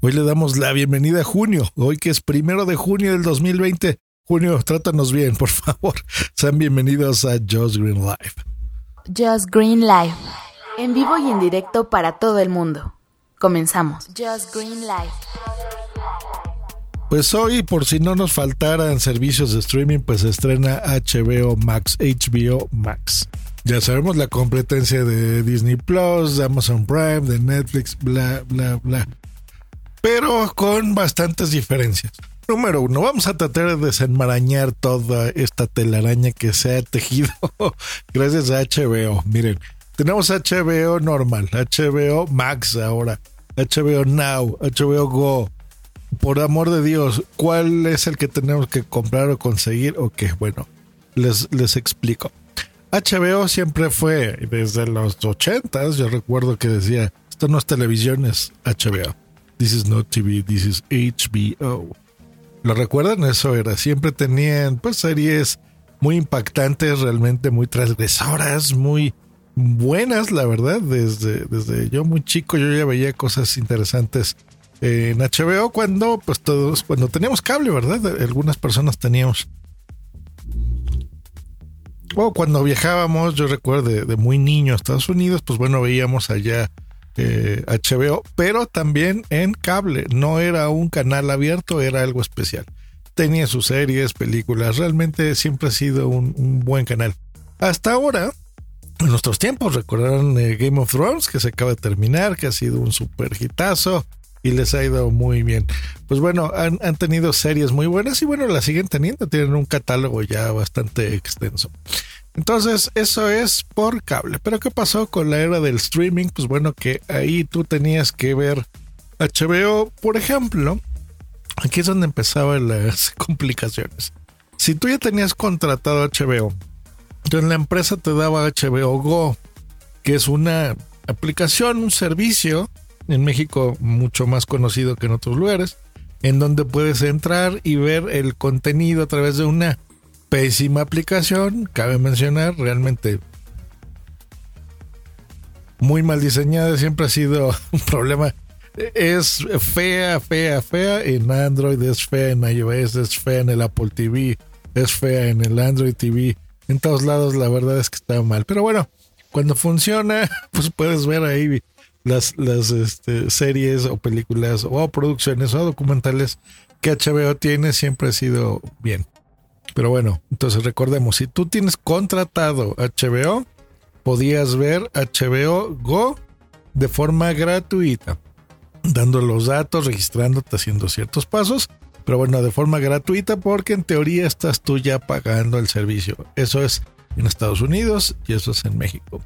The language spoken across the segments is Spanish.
Hoy le damos la bienvenida a junio. Hoy que es primero de junio del 2020. Junio, trátanos bien, por favor. Sean bienvenidos a Just Green Live. Just Green Live. En vivo y en directo para todo el mundo. Comenzamos. Just Green Live. Pues hoy, por si no nos faltaran servicios de streaming, pues se estrena HBO Max, HBO Max. Ya sabemos la competencia de Disney Plus, de Amazon Prime, de Netflix, bla, bla, bla. Pero con bastantes diferencias. Número uno, vamos a tratar de desenmarañar toda esta telaraña que se ha tejido gracias a HBO. Miren, tenemos HBO normal, HBO Max ahora, HBO Now, HBO Go. Por amor de Dios, ¿cuál es el que tenemos que comprar o conseguir? O qué? Bueno, les, les explico. HBO siempre fue desde los 80 yo recuerdo que decía, esto no es televisión, es HBO. This is not TV, this is HBO. ¿Lo recuerdan? Eso era. Siempre tenían pues series muy impactantes, realmente muy transgresoras, muy buenas, la verdad. Desde, desde yo muy chico yo ya veía cosas interesantes en HBO cuando pues todos, cuando teníamos cable, ¿verdad? Algunas personas teníamos. O cuando viajábamos, yo recuerdo de, de muy niño a Estados Unidos, pues bueno, veíamos allá eh, HBO, pero también en cable. No era un canal abierto, era algo especial. Tenía sus series, películas, realmente siempre ha sido un, buen canal. Hasta ahora, en nuestros tiempos, recordarán eh, Game of Thrones, que se acaba de terminar, que ha sido un super hitazo y les ha ido muy bien. Pues bueno, han, han, tenido series muy buenas y bueno, la siguen teniendo, tienen un catálogo ya bastante extenso. Entonces, eso es por cable. Pero ¿qué pasó con la era del streaming? Pues bueno, que ahí tú tenías que ver HBO, por ejemplo. Aquí es donde empezaban las complicaciones. Si tú ya tenías contratado HBO, entonces la empresa te daba HBO Go, que es una aplicación, un servicio en México mucho más conocido que en otros lugares, en donde puedes entrar y ver el contenido a través de una pésima aplicación, cabe mencionar, realmente muy mal diseñada, siempre ha sido un problema. Es fea, fea, fea en Android, es fea en iOS, es fea en el Apple TV, es fea en el Android TV. En todos lados la verdad es que está mal. Pero bueno, cuando funciona, pues puedes ver ahí las, este, series o películas o producciones o documentales que HBO tiene, siempre ha sido bien. Pero bueno, entonces recordemos, si tú tienes contratado HBO, podías ver HBO Go de forma gratuita, dando los datos, registrándote, haciendo ciertos pasos, pero bueno, de forma gratuita porque en teoría estás tú ya pagando el servicio. Eso es en Estados Unidos y eso es en México.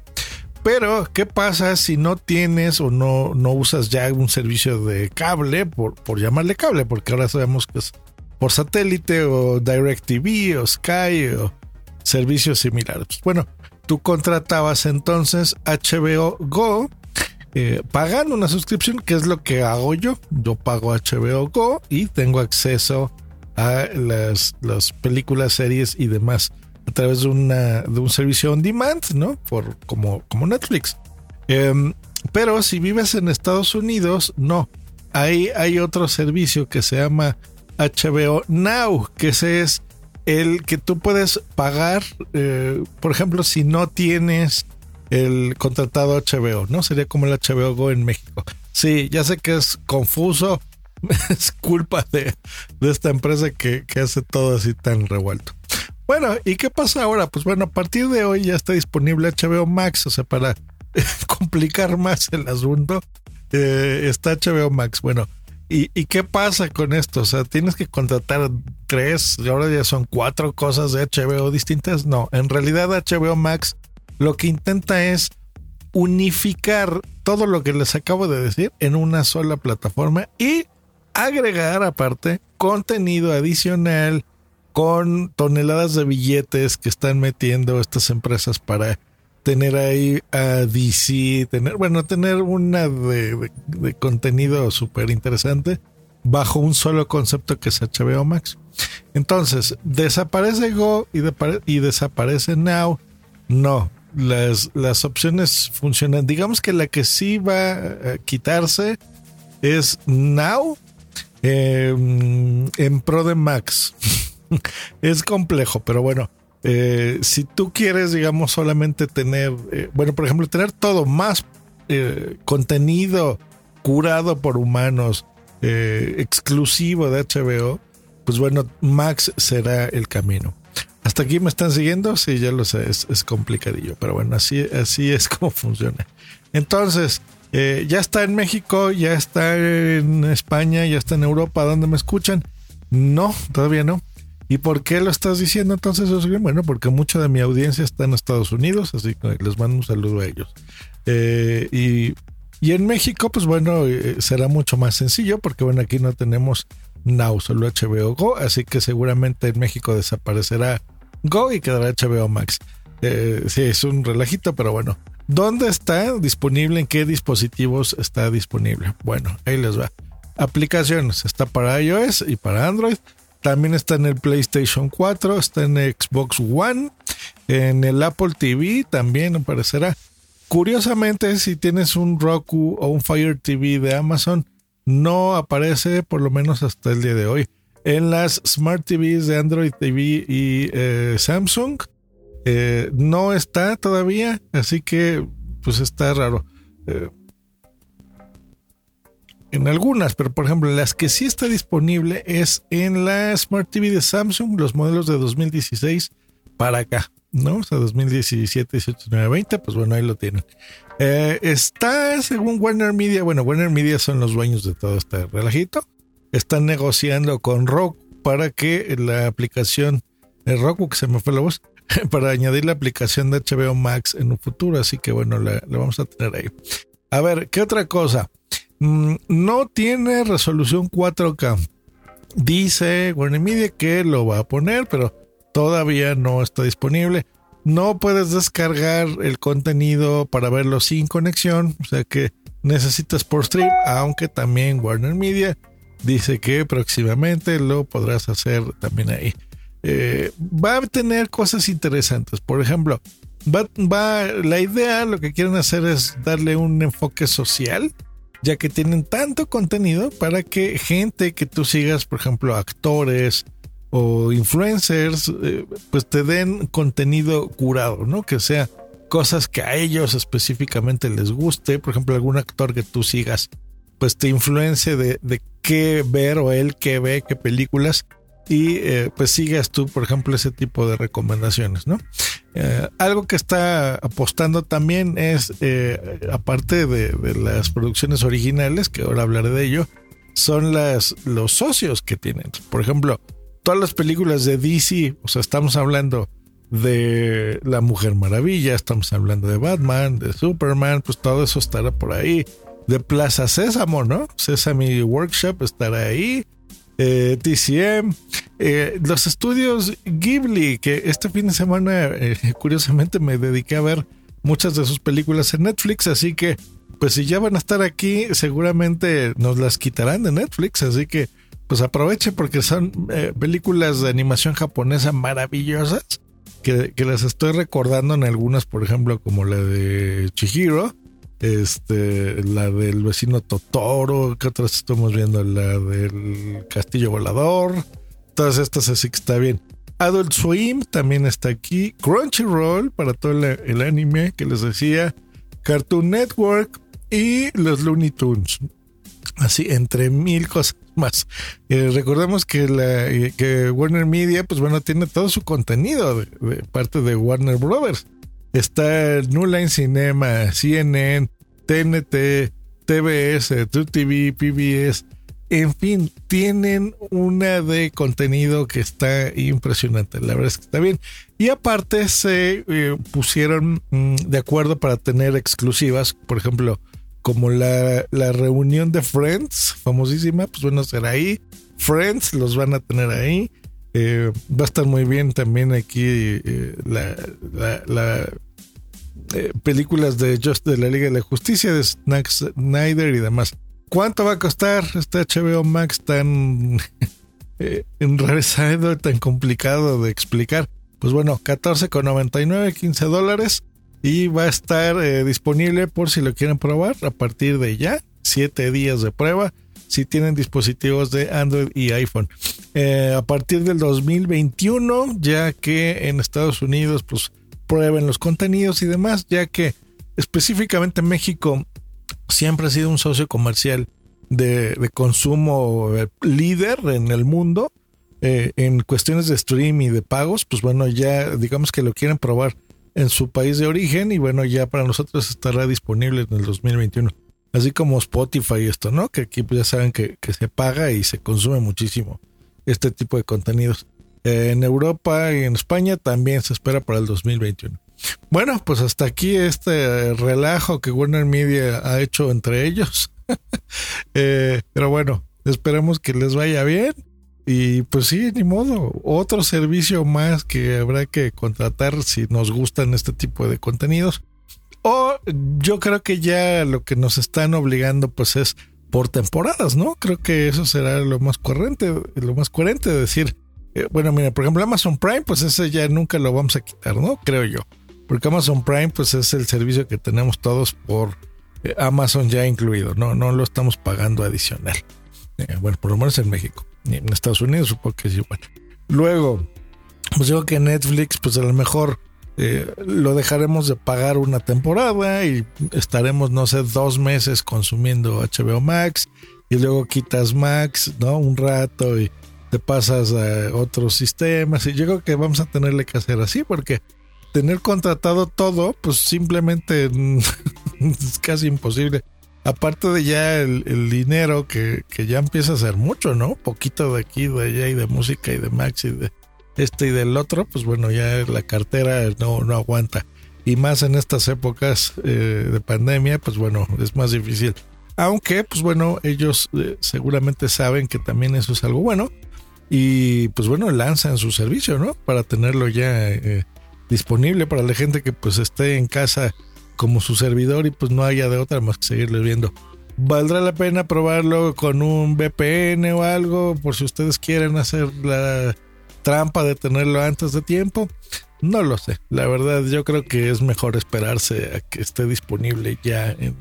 Pero, ¿qué pasa si no tienes o no, no usas ya un servicio de cable, por, por llamarle cable, porque ahora sabemos que es por satélite o DirecTV o Sky o servicios similares. Bueno, tú contratabas entonces HBO Go eh, pagando una suscripción, que es lo que hago yo. Yo pago HBO Go y tengo acceso a las, las películas, series y demás a través de, una, de un servicio on demand, ¿no? Por, como, como Netflix. Eh, pero si vives en Estados Unidos, no. Ahí hay otro servicio que se llama HBO Now, que ese es el que tú puedes pagar, eh, por ejemplo, si no tienes el contratado HBO, ¿no? Sería como el HBO Go en México. Sí, ya sé que es confuso, es culpa de, de esta empresa que, que, hace todo así tan revuelto. Bueno, ¿y qué pasa ahora? Pues bueno, a partir de hoy ya está disponible HBO Max, o sea, para complicar más el asunto, eh, está HBO Max. Bueno, ¿Y, ¿Y, qué pasa con esto? O sea, tienes que contratar tres, y ahora ya son cuatro cosas de HBO distintas. No, en realidad HBO Max lo que intenta es unificar todo lo que les acabo de decir en una sola plataforma y agregar aparte contenido adicional con toneladas de billetes que están metiendo estas empresas para tener ahí a DC, tener, bueno, tener una de, contenido súper interesante bajo un solo concepto que es HBO Max. Entonces, desaparece Go y, y desaparece Now. No, las, las opciones funcionan. Digamos que la que sí va a quitarse es Now em, en pro de Max. es complejo, pero bueno. Eh, si tú quieres, digamos, solamente tener, eh, bueno, por ejemplo, tener todo más eh, contenido curado por humanos, exclusivo de HBO, pues bueno, Max será el camino. Hasta aquí me están siguiendo, sí, ya lo sé, es, complicadillo, pero bueno, así, así es como funciona. Entonces, ya está en México, ya está en España, ya está en Europa, ¿dónde me escuchan? No, todavía no. ¿Y por qué lo estás diciendo entonces, Bueno, porque mucha de mi audiencia está en Estados Unidos, así que les mando un saludo a ellos. Eh, y, en México, pues bueno, eh, será mucho más sencillo, porque bueno, aquí no tenemos Now, solo HBO Go, así que seguramente en México desaparecerá Go y quedará HBO Max. Eh, sí, es un relajito, pero bueno. ¿Dónde está disponible? ¿En qué dispositivos está disponible? Bueno, ahí les va. Aplicaciones. Está para iOS y para Android. También está en el PlayStation 4, está en Xbox One, en el Apple TV también aparecerá. Curiosamente, si tienes un Roku o un Fire TV de Amazon, no aparece por lo menos hasta el día de hoy. En las Smart TVs de Android TV y eh, Samsung eh, no está todavía, así que pues está raro. Eh, en algunas, pero por ejemplo, las que sí está disponible es en la Smart TV de Samsung, los modelos de 2016 para acá, ¿no? O sea, 2017, 18, 19, 20, pues bueno, ahí lo tienen. Eh, está, según Warner Media, bueno, Warner Media son los dueños de todo este relajito. Están negociando con Roku para que la aplicación, el Roku, que se me fue la voz, para añadir la aplicación de HBO Max en un futuro, así que bueno, la, la vamos a tener ahí. A ver, ¿qué otra cosa? Mm, no tiene resolución 4K. Dice Warner que lo va a poner, pero todavía no está disponible. No puedes descargar el contenido para verlo sin conexión, o sea que necesitas por stream, aunque también Warner Media dice que próximamente lo podrás hacer también ahí. Eh, va a tener cosas interesantes, por ejemplo, va, la idea, lo que quieren hacer es darle un enfoque social ya que tienen tanto contenido para que gente que tú sigas, por ejemplo, actores o influencers, eh, pues te den contenido curado, ¿no? Que sea cosas que a ellos específicamente les guste, por ejemplo, algún actor que tú sigas, pues te influencie de, de qué ver o él qué ve, qué películas y eh, pues sigas tú, por ejemplo, ese tipo de recomendaciones, ¿no? Eh, algo que está apostando también es, eh, aparte de, las producciones originales, que ahora hablaré de ello, son las, los socios que tienen. Por ejemplo, todas las películas de DC, o sea, estamos hablando de La Mujer Maravilla, estamos hablando de Batman, de Superman, pues todo eso estará por ahí. De Plaza Sésamo, ¿no? Sesame Workshop estará ahí eh, TCM, eh, los estudios Ghibli, que este fin de semana eh, curiosamente me dediqué a ver muchas de sus películas en Netflix, así que pues si ya van a estar aquí, seguramente nos las quitarán de Netflix, así que pues aproveche porque son eh, películas de animación japonesa maravillosas, que, que las estoy recordando en algunas, por ejemplo, como la de Chihiro, este, la del vecino Totoro, ¿qué otras estamos viendo? La del Castillo Volador, todas estas así que está bien. Adult Swim también está aquí, Crunchyroll para todo el, anime que les decía, Cartoon Network y los Looney Tunes. Así, entre mil cosas más. Eh, recordemos que, la, eh, que Warner Media, pues bueno, tiene todo su contenido de parte de Warner Brothers. Está New Line Cinema, CNN, TNT, TBS, TV, PBS. En fin, tienen una de contenido que está impresionante. La verdad es que está bien. Y aparte se eh, pusieron mm, de acuerdo para tener exclusivas. Por ejemplo, como la, la reunión de Friends, famosísima, pues bueno, será ahí. Friends los van a tener ahí. Eh, va a estar muy bien también aquí eh, la, la, eh, películas de Just de la Liga de la Justicia de Snack Snyder y demás. ¿Cuánto va a costar este HBO Max tan enrarezado, tan complicado de explicar? Pues bueno, 14,99, 15 dólares y va a estar disponible por si lo quieren probar a partir de ya, 7 días de prueba si tienen dispositivos de Android y iPhone. Eh, a partir del 2021, ya que en Estados Unidos pues prueben los contenidos y demás, ya que específicamente México siempre ha sido un socio comercial de, consumo eh, líder en el mundo. Eh, en cuestiones de stream y de pagos, pues bueno, ya digamos que lo quieren probar en su país de origen y bueno, ya para nosotros estará disponible en el 2021 así como Spotify y esto, ¿no? Que aquí pues, ya saben que, se paga y se consume muchísimo este tipo de contenidos. En Europa y en España también se espera para el 2021. Bueno, pues hasta aquí este relajo que Warner Media ha hecho entre ellos. Eh, pero bueno, esperemos que les vaya bien. Y pues sí, ni modo. Otro servicio más que habrá que contratar si nos gustan este tipo de contenidos. O yo creo que ya lo que nos están obligando pues es por temporadas, ¿no? Creo que eso será lo más coherente, lo más coherente de decir, eh, bueno, mira, por ejemplo, Amazon Prime, pues ese ya nunca lo vamos a quitar, ¿no? Creo yo. Porque Amazon Prime, pues es el servicio que tenemos todos por eh, Amazon ya incluido, ¿no? No lo estamos pagando adicional. Eh, bueno, por lo menos en México. En Estados Unidos supongo que es igual. Luego, pues digo que Netflix, pues a lo mejor lo dejaremos de pagar una temporada y estaremos, no sé, dos meses consumiendo HBO Max y luego quitas Max, ¿no? Un rato y te pasas a otros sistemas y yo creo que vamos a tenerle que hacer así porque tener contratado todo, pues simplemente es casi imposible. Aparte de ya el, dinero que, que, ya empieza a ser mucho, ¿no? Poquito de aquí, de allá y de música y de Max y de este y del otro, pues bueno, ya la cartera no, no aguanta. Y más en estas épocas eh, de pandemia, pues bueno, es más difícil. Aunque, pues bueno, ellos eh, seguramente saben que también eso es algo bueno. Y pues bueno, lanzan su servicio, ¿no? Para tenerlo ya eh, disponible para la gente que pues esté en casa como su servidor y pues no haya de otra más que seguirle viendo. ¿Valdrá la pena probarlo con un VPN o algo? Por si ustedes quieren hacer la trampa de tenerlo antes de tiempo? No lo sé. La verdad, yo creo que es mejor esperarse a que esté disponible ya en,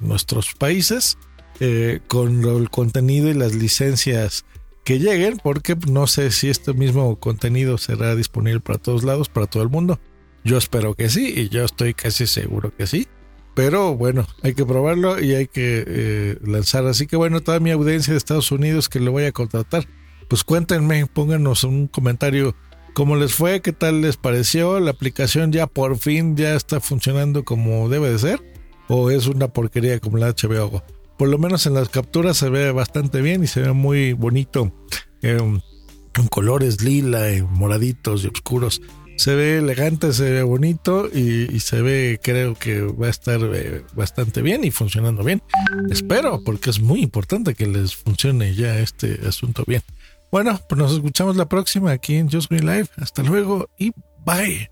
nuestros países eh, con el contenido y las licencias que lleguen, porque no sé si este mismo contenido será disponible para todos lados, para todo el mundo. Yo espero que sí, y yo estoy casi seguro que sí. Pero bueno, hay que probarlo y hay que eh, lanzar. Así que bueno, toda mi audiencia de Estados Unidos que lo voy a contratar, pues cuéntenme, pónganos un comentario cómo les fue, qué tal les pareció, la aplicación ya por fin ya está funcionando como debe de ser, o es una porquería como la HBO. Por lo menos en las capturas se ve bastante bien y se ve muy bonito, en colores lila, moraditos y oscuros. Se ve elegante, se ve bonito y, se ve, creo que va a estar eh, bastante bien y funcionando bien. Espero, porque es muy importante que les funcione ya este asunto bien. Bueno, pues nos escuchamos la próxima aquí en Just Green Live. Hasta luego y bye.